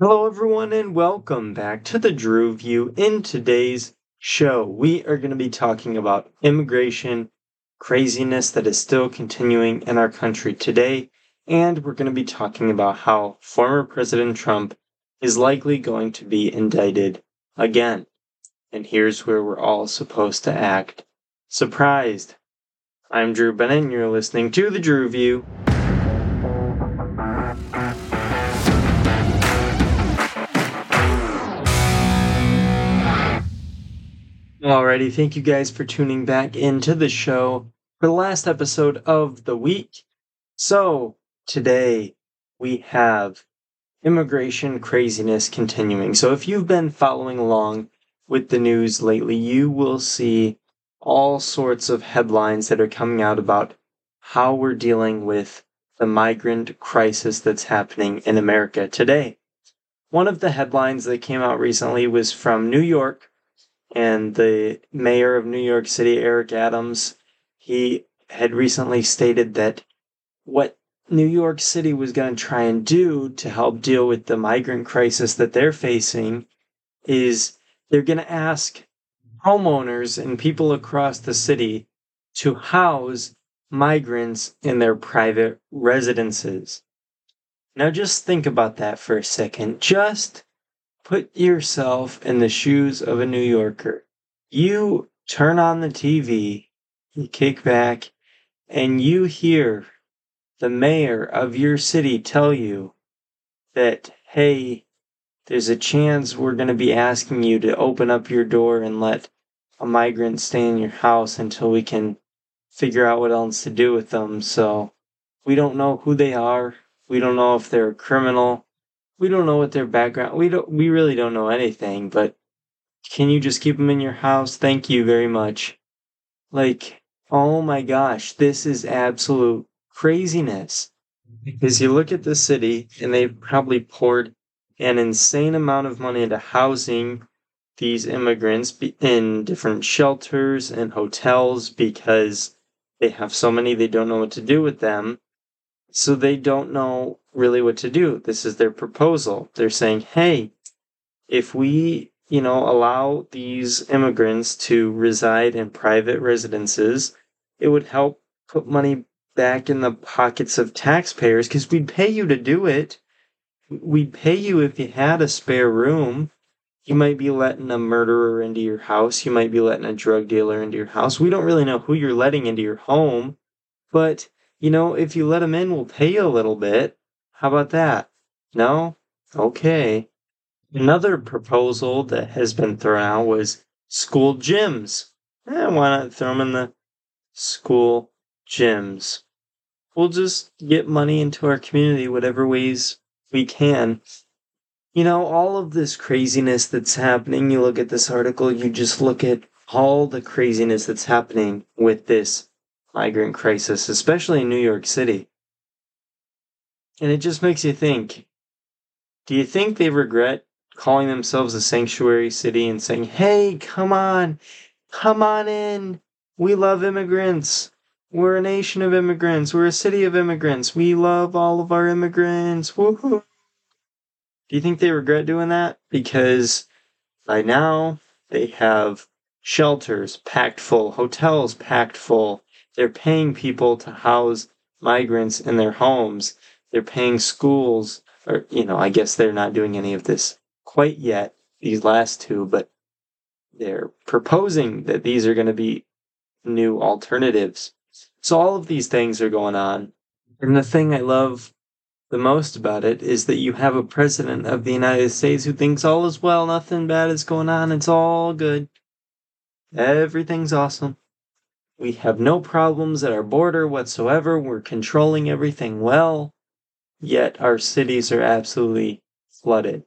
Hello, everyone, and welcome back to the Drew View. In today's show, we are going to be talking about immigration craziness that is still continuing in our country today, and we're going to be talking about how former President Trump is likely going to be indicted again. And here's where we're all supposed to act surprised. I'm Drew Bennett, and you're listening to the Drew View. Alrighty, thank you guys for tuning back into the show for the last episode of the week. So, today we have immigration craziness continuing. So, if you've been following along with the news lately, you will see all sorts of headlines that are coming out about how we're dealing with the migrant crisis that's happening in America today. One of the headlines that came out recently was from New York and the mayor of New York City, Eric Adams, he had recently stated that what New York City was going to try and do to help deal with the migrant crisis that they're facing is they're going to ask homeowners and people across the city to house migrants in their private residences. Now, just think about that for a second. Just Put yourself in the shoes of a New Yorker. You turn on the TV, you kick back, and you hear the mayor of your city tell you that, hey, there's a chance we're going to be asking you to open up your door and let a migrant stay in your house until we can figure out what else to do with them. So we don't know who they are. We don't know if they're a criminal we don't know what their background we don't we really don't know anything but can you just keep them in your house? Thank you very much. Like oh my gosh this is absolute craziness. Because you look at the city and they've probably poured an insane amount of money into housing these immigrants in different shelters and hotels because they have so many they don't know what to do with them so they don't know really what to do. This is their proposal. They're saying, hey, if we, you know, allow these immigrants to reside in private residences, it would help put money back in the pockets of taxpayers because we'd pay you to do it. We'd pay you if you had a spare room. You might be letting a murderer into your house. You might be letting a drug dealer into your house. We don't really know who you're letting into your home, but you know, if you let them in, we'll pay you a little bit. How about that? No? Okay. Another proposal that has been thrown out was school gyms. Eh, why not throw them in the school gyms? We'll just get money into our community whatever ways we can. You know, all of this craziness that's happening, you look at this article, you just look at all the craziness that's happening with this migrant crisis, especially in New York City. And it just makes you think do you think they regret calling themselves a sanctuary city and saying, hey, come on, come on in. We love immigrants. We're a nation of immigrants. We're a city of immigrants. We love all of our immigrants. Woohoo. Do you think they regret doing that? Because by now they have shelters packed full, hotels packed full. They're paying people to house migrants in their homes. They're paying schools, or, you know, I guess they're not doing any of this quite yet, these last two, but they're proposing that these are going to be new alternatives. So all of these things are going on. And the thing I love the most about it is that you have a president of the United States who thinks all is well, nothing bad is going on, it's all good. Everything's awesome. We have no problems at our border whatsoever. We're controlling everything well yet our cities are absolutely flooded.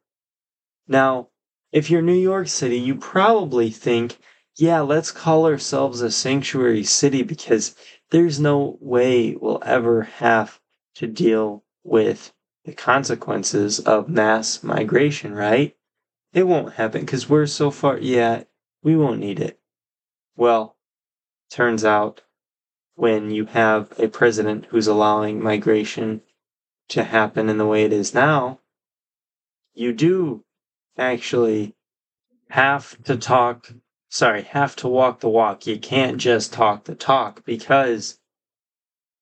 Now, if you're New York City, you probably think, yeah, let's call ourselves a sanctuary city because there's no way we'll ever have to deal with the consequences of mass migration, right? It won't happen because we're so far, yeah, we won't need it. Well, turns out when you have a president who's allowing migration to happen in the way it is now, you do actually have to talk, sorry, have to walk the walk. You can't just talk the talk because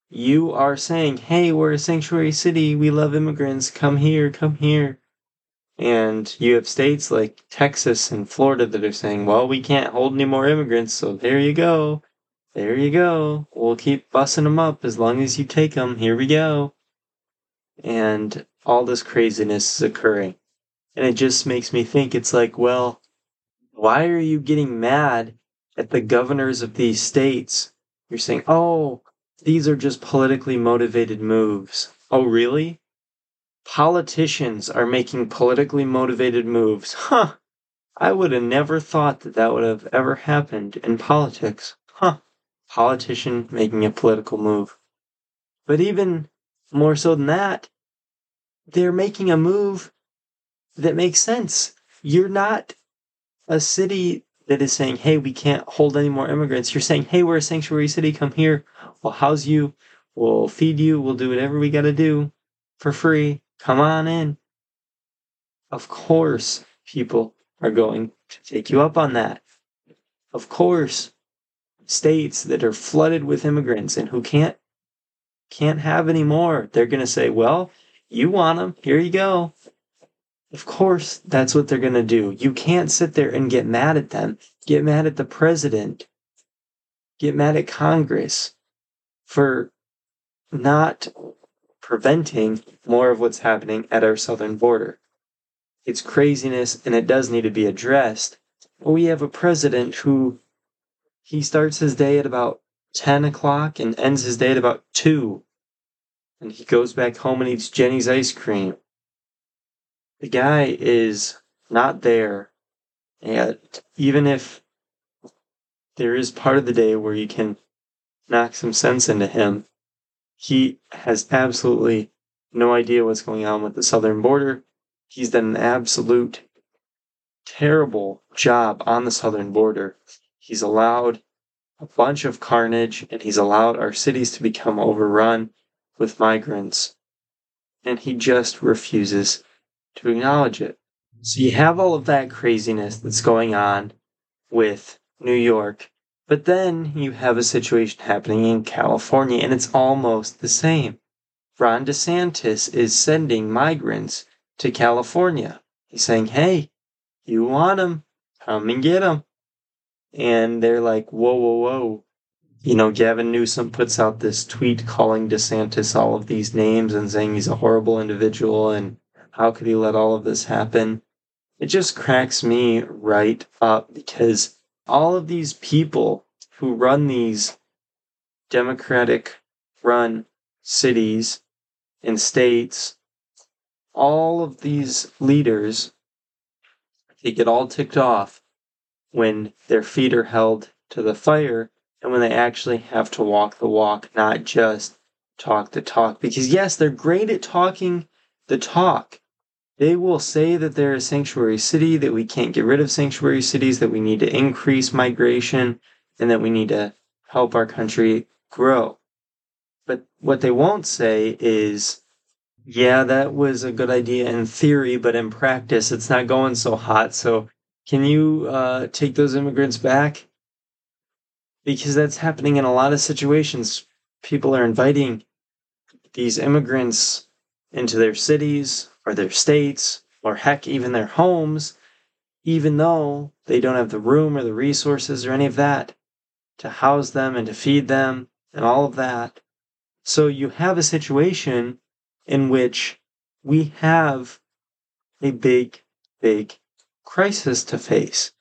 you are saying, hey, we're a sanctuary city. We love immigrants. Come here, come here. And you have states like Texas and Florida that are saying, well, we can't hold any more immigrants. So there you go. There you go. We'll keep bussing them up as long as you take them. Here we go. And all this craziness is occurring. And it just makes me think it's like, well, why are you getting mad at the governors of these states? You're saying, oh, these are just politically motivated moves. Oh, really? Politicians are making politically motivated moves. Huh. I would have never thought that that would have ever happened in politics. Huh. Politician making a political move. But even more so than that, they're making a move that makes sense. You're not a city that is saying, hey, we can't hold any more immigrants. You're saying, hey, we're a sanctuary city, come here. We'll house you. We'll feed you. We'll do whatever we got to do for free. Come on in. Of course, people are going to take you up on that. Of course, states that are flooded with immigrants and who can't can't have any more, they're going to say, "Well, you want them. Here you go." Of course, that's what they're going to do. You can't sit there and get mad at them. Get mad at the president. Get mad at Congress for not preventing more of what's happening at our southern border. It's craziness and it does need to be addressed. But we have a president who he starts his day at about 10 o'clock and ends his day at about 2. And he goes back home and eats Jeni's ice cream the guy is not there. And even if there is part of the day where you can knock some sense into him, he has absolutely no idea what's going on with the southern border. He's done an absolute terrible job on the southern border. He's allowed a bunch of carnage and he's allowed our cities to become overrun with migrants. And he just refuses to acknowledge it. So you have all of that craziness that's going on with New York, but then you have a situation happening in California, and it's almost the same. Ron DeSantis is sending migrants to California. He's saying, hey, you want them? Come and get them. And they're like, whoa, whoa, whoa. You know, Gavin Newsom puts out this tweet calling DeSantis all of these names and saying he's a horrible individual and how could he let all of this happen? It just cracks me right up because all of these people who run these democratic run cities and states, all of these leaders, they get all ticked off when their feet are held to the fire and when they actually have to walk the walk, not just talk the talk. Because, yes, they're great at talking the talk. They will say that they're a sanctuary city, that we can't get rid of sanctuary cities, that we need to increase migration, and that we need to help our country grow. But what they won't say is, yeah, that was a good idea in theory, but in practice, it's not going so hot. So, can you uh, take those immigrants back? Because that's happening in a lot of situations. People are inviting these immigrants into their cities or their states or heck, even their homes, even though they don't have the room or the resources or any of that to house them and to feed them and all of that. So you have a situation in which we have a big, big crisis to face.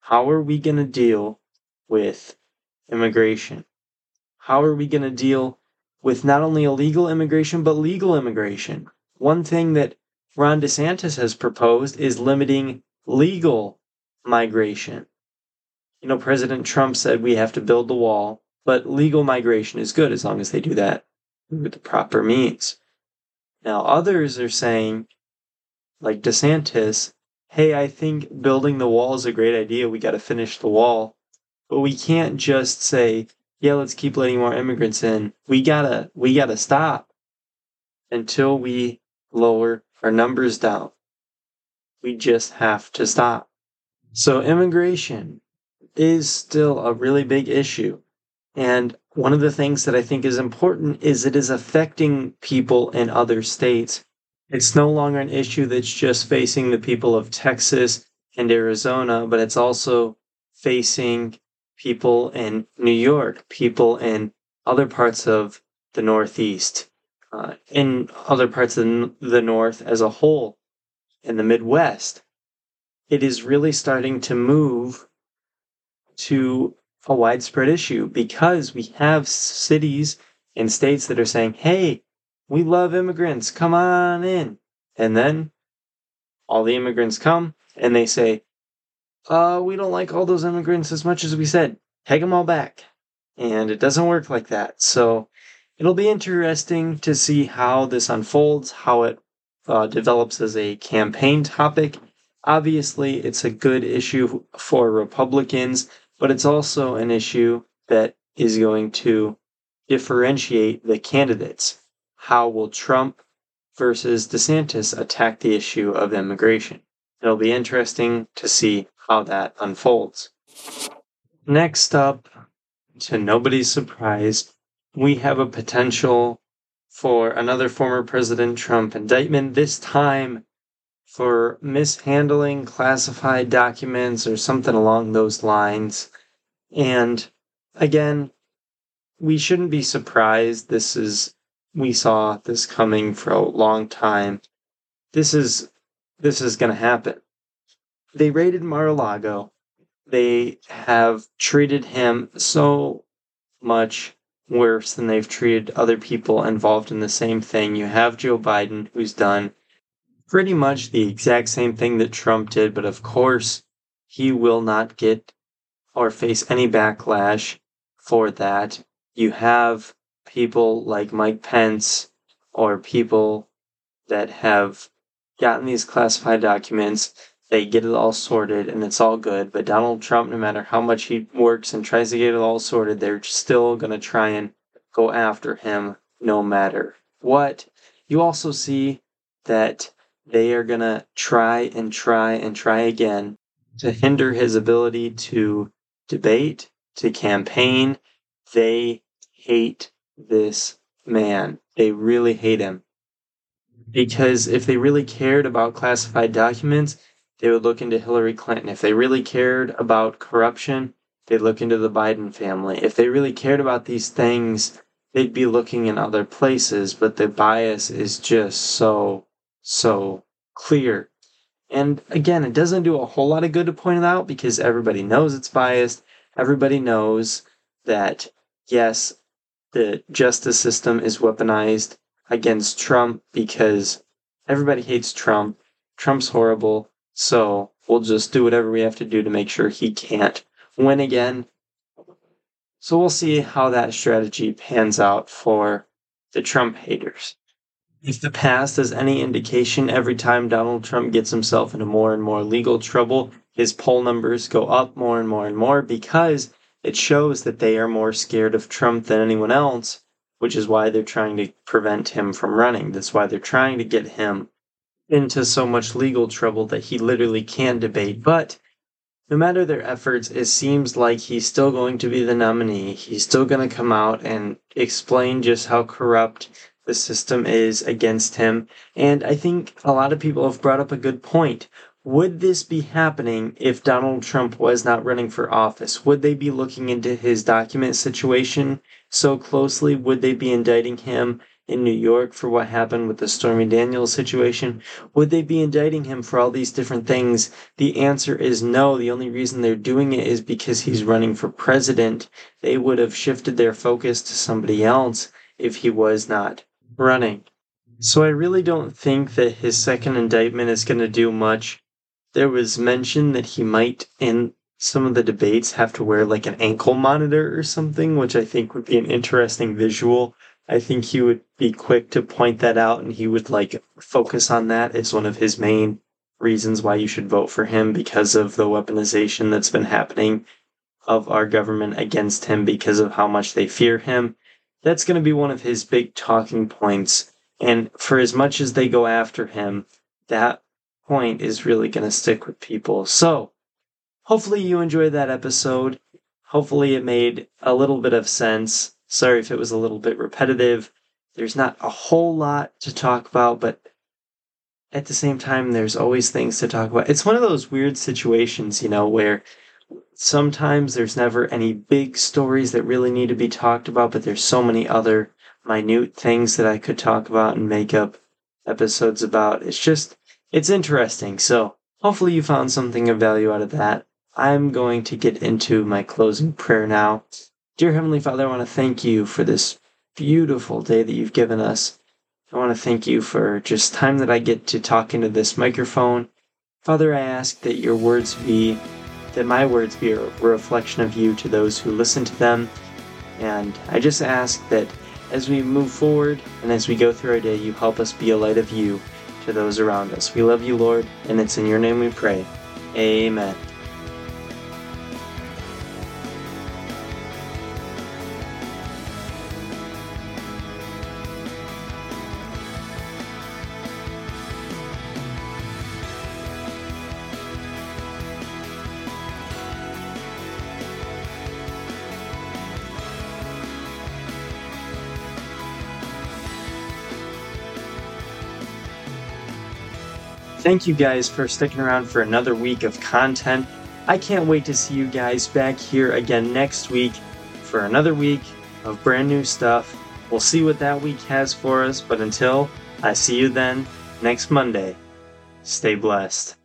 How are we going to deal with immigration? How are we going to deal with not only illegal immigration, but legal immigration. One thing that Ron DeSantis has proposed is limiting legal migration. You know, President Trump said we have to build the wall, but legal migration is good as long as they do that with the proper means. Now, others are saying, like DeSantis, hey, I think building the wall is a great idea. We got to finish the wall. But we can't just say, yeah, let's keep letting more immigrants in. We gotta, we gotta stop until we lower our numbers down. we just have to stop. So, immigration is still a really big issue. And one of the things that I think is important is it is affecting people in other states. It's no longer an issue that's just facing the people of Texas and Arizona, but it's also facing people in New York, people in other parts of the Northeast, uh, in other parts of the North as a whole, in the Midwest. It is really starting to move to a widespread issue because we have cities and states that are saying, hey, we love immigrants, come on in. And then all the immigrants come and they say, uh, we don't like all those immigrants as much as we said. Take them all back. And it doesn't work like that. So it'll be interesting to see how this unfolds, how it uh, develops as a campaign topic. Obviously, it's a good issue for Republicans but it's also an issue that is going to differentiate the candidates. How will Trump versus DeSantis attack the issue of immigration? It'll be interesting to see how that unfolds. Next up, to nobody's surprise, we have a potential for another former President Trump indictment, this time for mishandling classified documents or something along those lines. And again, we shouldn't be surprised. This is, we saw this coming for a long time. This is, this is going to happen. They raided Mar-a-Lago. They have treated him so much worse than they've treated other people involved in the same thing. You have Joe Biden, who's done pretty much the exact same thing that Trump did, but of course, he will not get or face any backlash for that. You have people like Mike Pence or people that have gotten these classified documents. They get it all sorted and it's all good. But Donald Trump, no matter how much he works and tries to get it all sorted, they're still going to try and go after him no matter what. You also see that they are going to try and try and try again to hinder his ability to debate, to campaign. They hate this man. They really hate him. Because if they really cared about classified documents, they would look into Hillary Clinton. If they really cared about corruption, they'd look into the Biden family. If they really cared about these things, they'd be looking in other places, but the bias is just so, so clear. And again, it doesn't do a whole lot of good to point it out because everybody knows it's biased. Everybody knows that, yes, the justice system is weaponized against Trump because everybody hates Trump. Trump's horrible. So we'll just do whatever we have to do to make sure he can't win again. So we'll see how that strategy pans out for the Trump haters. If the past is any indication, every time Donald Trump gets himself into more and more legal trouble, his poll numbers go up more and more and more because it shows that they are more scared of Trump than anyone else, which is why they're trying to prevent him from running. That's why they're trying to get him into so much legal trouble that he literally can debate. But no matter their efforts, it seems like he's still going to be the nominee. He's still going to come out and explain just how corrupt the system is against him. And I think a lot of people have brought up a good point. Would this be happening if Donald Trump was not running for office? Would they be looking into his document situation so closely? Would they be indicting him in New York for what happened with the Stormy Daniels situation? Would they be indicting him for all these different things? The answer is no. The only reason they're doing it is because he's running for president. They would have shifted their focus to somebody else if he was not running. So I really don't think that his second indictment is going to do much. There was mention that he might, in some of the debates, have to wear like an ankle monitor or something, which I think would be an interesting visual. I think he would be quick to point that out and he would like focus on that as one of his main reasons why you should vote for him because of the weaponization that's been happening of our government against him because of how much they fear him that's going to be one of his big talking points. And for as much as they go after him, that point is really going to stick with people. So, hopefully, you enjoyed that episode. Hopefully, it made a little bit of sense. Sorry if it was a little bit repetitive. There's not a whole lot to talk about, but at the same time, there's always things to talk about. It's one of those weird situations, you know, where sometimes there's never any big stories that really need to be talked about, but there's so many other minute things that I could talk about and make up episodes about. It's just, it's interesting. So hopefully you found something of value out of that. I'm going to get into my closing prayer now. Dear Heavenly Father, I want to thank you for this beautiful day that you've given us. I want to thank you for just time that I get to talk into this microphone. Father, I ask that your words be, that my words be a reflection of you to those who listen to them. And I just ask that as we move forward and as we go through our day, you help us be a light of you to those around us. We love you, Lord, and it's in your name we pray. Amen. Thank you guys for sticking around for another week of content. I can't wait to see you guys back here again next week for another week of brand new stuff. We'll see what that week has for us, but until I see you then next Monday, stay blessed.